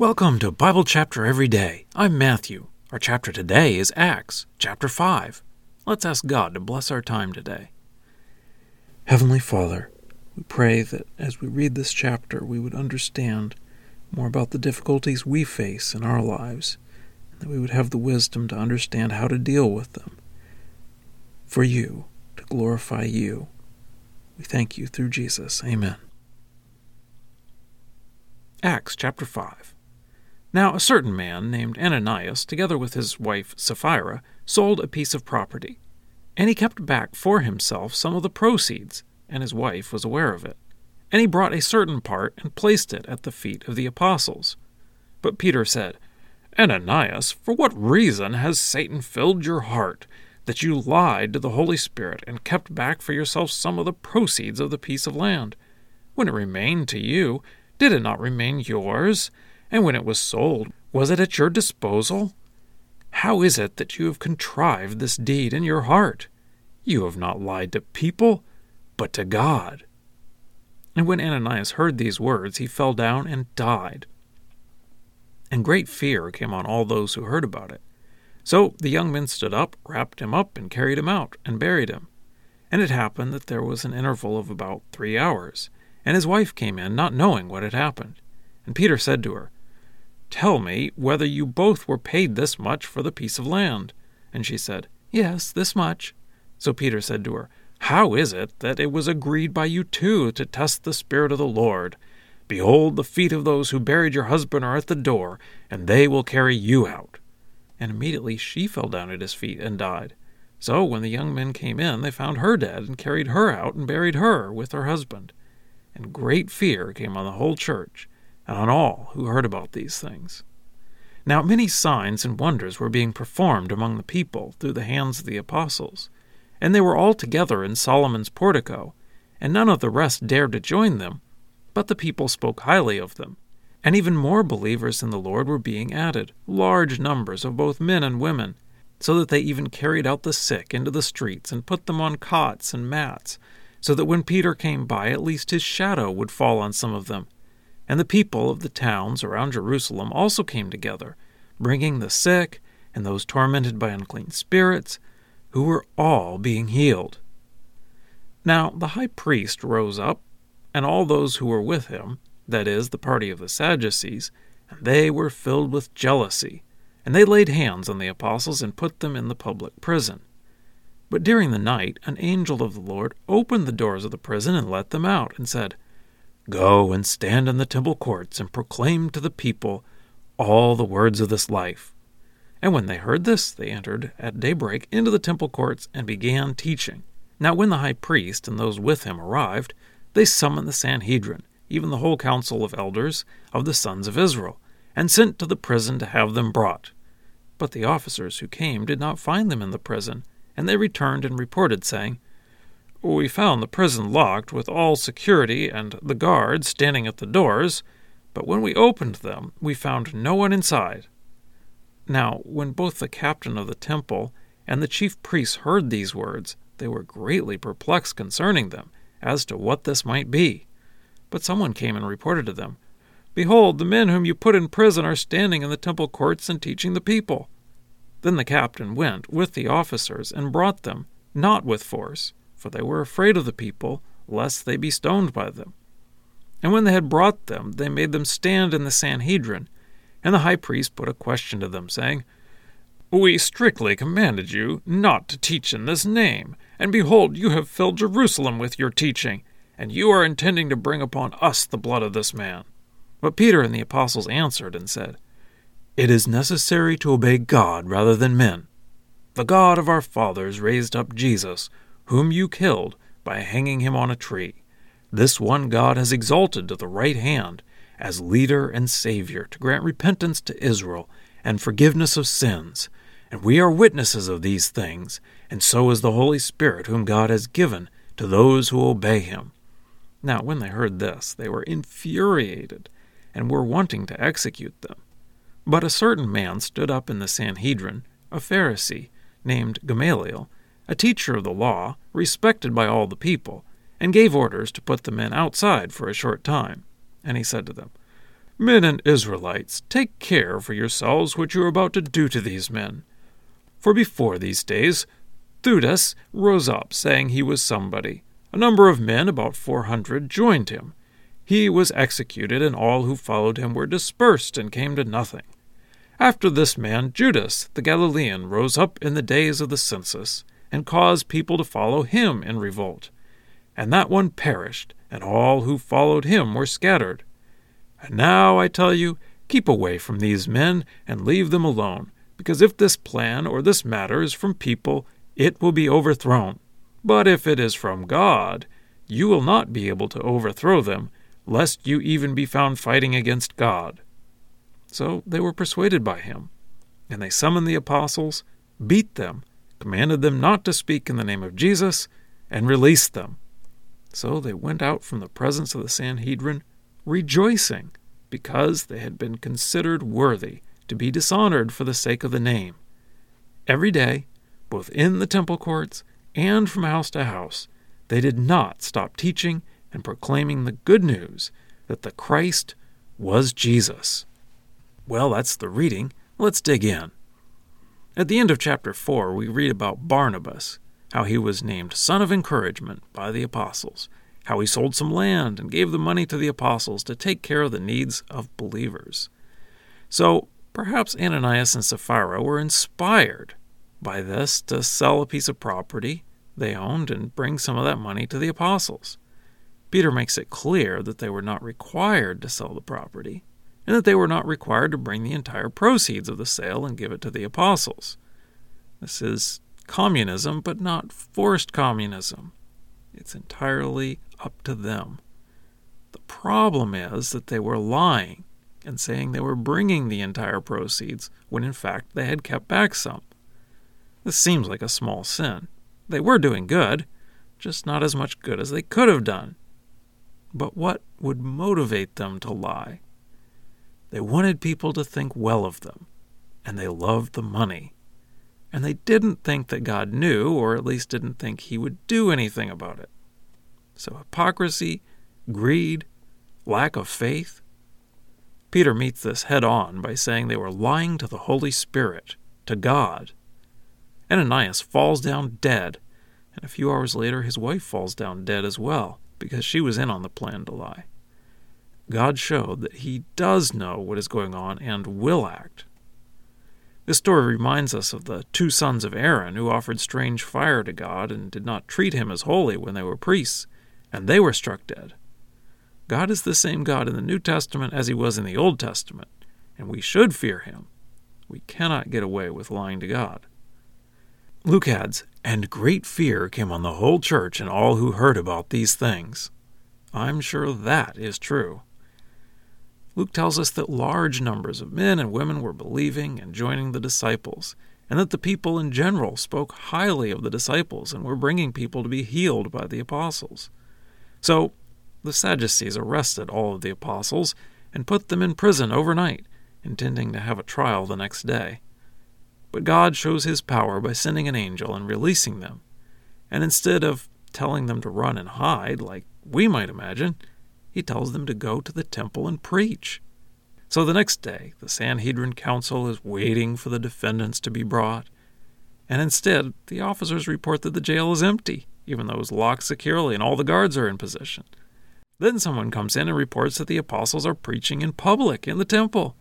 Welcome to Bible Chapter Every Day. I'm Matthew. Our chapter today is Acts, chapter 5. Let's ask God to bless our time today. Heavenly Father, we pray that as we read this chapter, we would understand more about the difficulties we face in our lives, and that we would have the wisdom to understand how to deal with them. For you, to glorify you. We thank you through Jesus. Amen. Acts chapter 5. Now a certain man named Ananias, together with his wife Sapphira, sold a piece of property. And he kept back for himself some of the proceeds, and his wife was aware of it. And he brought a certain part and placed it at the feet of the apostles. But Peter said, Ananias, for what reason has Satan filled your heart, that you lied to the Holy Spirit and kept back for yourself some of the proceeds of the piece of land? When it remained to you, did it not remain yours? And when it was sold, was it at your disposal? How is it that you have contrived this deed in your heart? You have not lied to people, but to God. And when Ananias heard these words, he fell down and died. And great fear came on all those who heard about it. So the young men stood up, wrapped him up, and carried him out, and buried him. And it happened that there was an interval of about three hours, and his wife came in, not knowing what had happened. And Peter said to her, Tell me whether you both were paid this much for the piece of land. And she said, Yes, this much. So Peter said to her, How is it that it was agreed by you two to test the Spirit of the Lord? Behold, the feet of those who buried your husband are at the door, and they will carry you out. And immediately she fell down at his feet and died. So when the young men came in, they found her dead, and carried her out, and buried her with her husband. And great fear came on the whole church and on all who heard about these things. Now many signs and wonders were being performed among the people through the hands of the apostles, and they were all together in Solomon's portico, and none of the rest dared to join them, but the people spoke highly of them. And even more believers in the Lord were being added, large numbers of both men and women, so that they even carried out the sick into the streets and put them on cots and mats, so that when Peter came by, at least his shadow would fall on some of them. And the people of the towns around Jerusalem also came together, bringing the sick and those tormented by unclean spirits, who were all being healed. Now the high priest rose up, and all those who were with him, that is, the party of the Sadducees, and they were filled with jealousy, and they laid hands on the apostles and put them in the public prison. But during the night an angel of the Lord opened the doors of the prison and let them out, and said, Go and stand in the temple courts and proclaim to the people all the words of this life. And when they heard this, they entered at daybreak into the temple courts and began teaching. Now, when the high priest and those with him arrived, they summoned the Sanhedrin, even the whole council of elders of the sons of Israel, and sent to the prison to have them brought. But the officers who came did not find them in the prison, and they returned and reported, saying, we found the prison locked with all security and the guards standing at the doors, but when we opened them, we found no one inside. Now, when both the captain of the temple and the chief priests heard these words, they were greatly perplexed concerning them, as to what this might be. But someone came and reported to them, Behold, the men whom you put in prison are standing in the temple courts and teaching the people. Then the captain went with the officers and brought them, not with force for they were afraid of the people, lest they be stoned by them. And when they had brought them, they made them stand in the Sanhedrin. And the high priest put a question to them, saying, We strictly commanded you not to teach in this name, and behold, you have filled Jerusalem with your teaching, and you are intending to bring upon us the blood of this man. But Peter and the apostles answered and said, It is necessary to obey God rather than men. The God of our fathers raised up Jesus whom you killed by hanging him on a tree. This one God has exalted to the right hand as leader and Savior to grant repentance to Israel and forgiveness of sins. And we are witnesses of these things, and so is the Holy Spirit, whom God has given to those who obey him. Now, when they heard this, they were infuriated and were wanting to execute them. But a certain man stood up in the Sanhedrin, a Pharisee, named Gamaliel, a teacher of the law, respected by all the people, and gave orders to put the men outside for a short time. And he said to them, Men and Israelites, take care for yourselves what you are about to do to these men. For before these days, Theudas rose up, saying he was somebody. A number of men, about four hundred, joined him. He was executed, and all who followed him were dispersed and came to nothing. After this man, Judas the Galilean rose up in the days of the census, and caused people to follow him in revolt. And that one perished, and all who followed him were scattered. And now I tell you, keep away from these men and leave them alone, because if this plan or this matter is from people, it will be overthrown. But if it is from God, you will not be able to overthrow them, lest you even be found fighting against God. So they were persuaded by him, and they summoned the apostles, beat them, commanded them not to speak in the name of Jesus, and released them. So they went out from the presence of the Sanhedrin rejoicing, because they had been considered worthy to be dishonored for the sake of the name. Every day, both in the temple courts and from house to house, they did not stop teaching and proclaiming the good news that the Christ was Jesus. Well, that's the reading. Let's dig in. At the end of chapter 4, we read about Barnabas, how he was named Son of Encouragement by the apostles, how he sold some land and gave the money to the apostles to take care of the needs of believers. So perhaps Ananias and Sapphira were inspired by this to sell a piece of property they owned and bring some of that money to the apostles. Peter makes it clear that they were not required to sell the property, and that they were not required to bring the entire proceeds of the sale and give it to the apostles. This is communism, but not forced communism. It's entirely up to them. The problem is that they were lying and saying they were bringing the entire proceeds when in fact they had kept back some. This seems like a small sin. They were doing good, just not as much good as they could have done. But what would motivate them to lie? They wanted people to think well of them, and they loved the money. And they didn't think that God knew, or at least didn't think He would do anything about it. So, hypocrisy, greed, lack of faith. Peter meets this head on by saying they were lying to the Holy Spirit, to God. Ananias falls down dead, and a few hours later his wife falls down dead as well because she was in on the plan to lie. God showed that he does know what is going on and will act. This story reminds us of the two sons of Aaron who offered strange fire to God and did not treat him as holy when they were priests, and they were struck dead. God is the same God in the New Testament as he was in the Old Testament, and we should fear him. We cannot get away with lying to God. Luke adds, And great fear came on the whole church and all who heard about these things. I'm sure that is true. Luke tells us that large numbers of men and women were believing and joining the disciples, and that the people in general spoke highly of the disciples and were bringing people to be healed by the apostles. So the Sadducees arrested all of the apostles and put them in prison overnight, intending to have a trial the next day. But God shows his power by sending an angel and releasing them. And instead of telling them to run and hide, like we might imagine, he tells them to go to the temple and preach. So the next day, the Sanhedrin Council is waiting for the defendants to be brought. And instead, the officers report that the jail is empty, even though it's locked securely and all the guards are in position. Then someone comes in and reports that the apostles are preaching in public in the temple.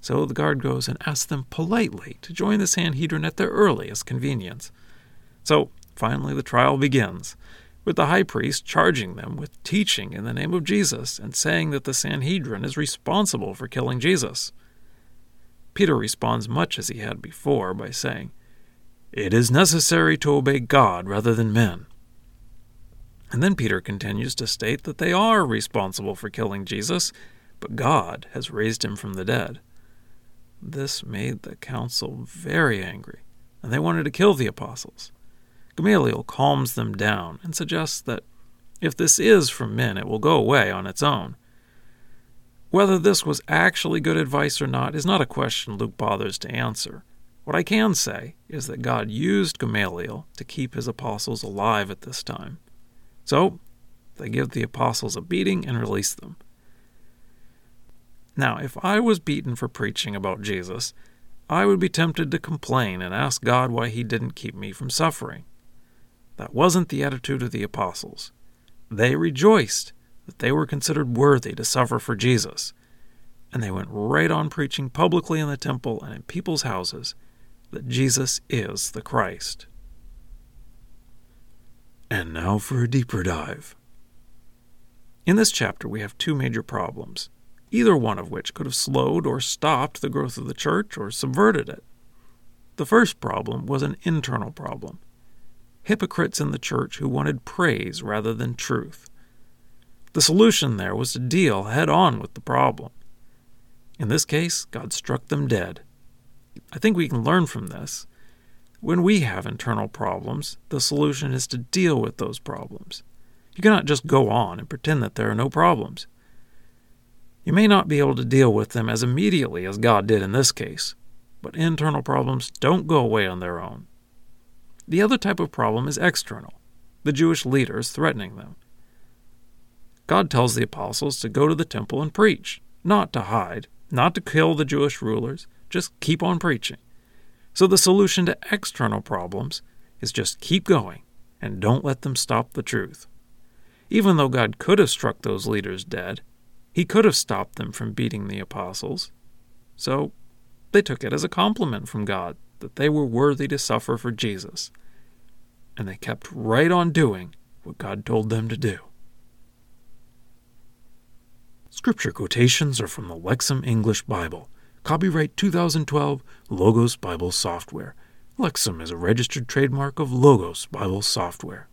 So the guard goes and asks them politely to join the Sanhedrin at their earliest convenience. So finally the trial begins, with the high priest charging them with teaching in the name of Jesus and saying that the Sanhedrin is responsible for killing Jesus. Peter responds much as he had before by saying, It is necessary to obey God rather than men. And then Peter continues to state that they are responsible for killing Jesus, but God has raised him from the dead. This made the council very angry, and they wanted to kill the apostles. Gamaliel calms them down and suggests that if this is from men, it will go away on its own. Whether this was actually good advice or not is not a question Luke bothers to answer. What I can say is that God used Gamaliel to keep his apostles alive at this time. So, they give the apostles a beating and release them. Now, if I was beaten for preaching about Jesus, I would be tempted to complain and ask God why He didn't keep me from suffering. That wasn't the attitude of the apostles. They rejoiced that they were considered worthy to suffer for Jesus, and they went right on preaching publicly in the temple and in people's houses that Jesus is the Christ. And now for a deeper dive. In this chapter, we have two major problems either one of which could have slowed or stopped the growth of the church or subverted it. The first problem was an internal problem hypocrites in the church who wanted praise rather than truth. The solution there was to deal head on with the problem. In this case, God struck them dead. I think we can learn from this. When we have internal problems, the solution is to deal with those problems. You cannot just go on and pretend that there are no problems. You may not be able to deal with them as immediately as God did in this case, but internal problems don't go away on their own. The other type of problem is external, the Jewish leaders threatening them. God tells the apostles to go to the temple and preach, not to hide, not to kill the Jewish rulers, just keep on preaching. So the solution to external problems is just keep going and don't let them stop the truth. Even though God could have struck those leaders dead, he could have stopped them from beating the apostles. So they took it as a compliment from God that they were worthy to suffer for Jesus. And they kept right on doing what God told them to do. Scripture quotations are from the Lexham English Bible. Copyright 2012 Logos Bible Software. Lexham is a registered trademark of Logos Bible Software.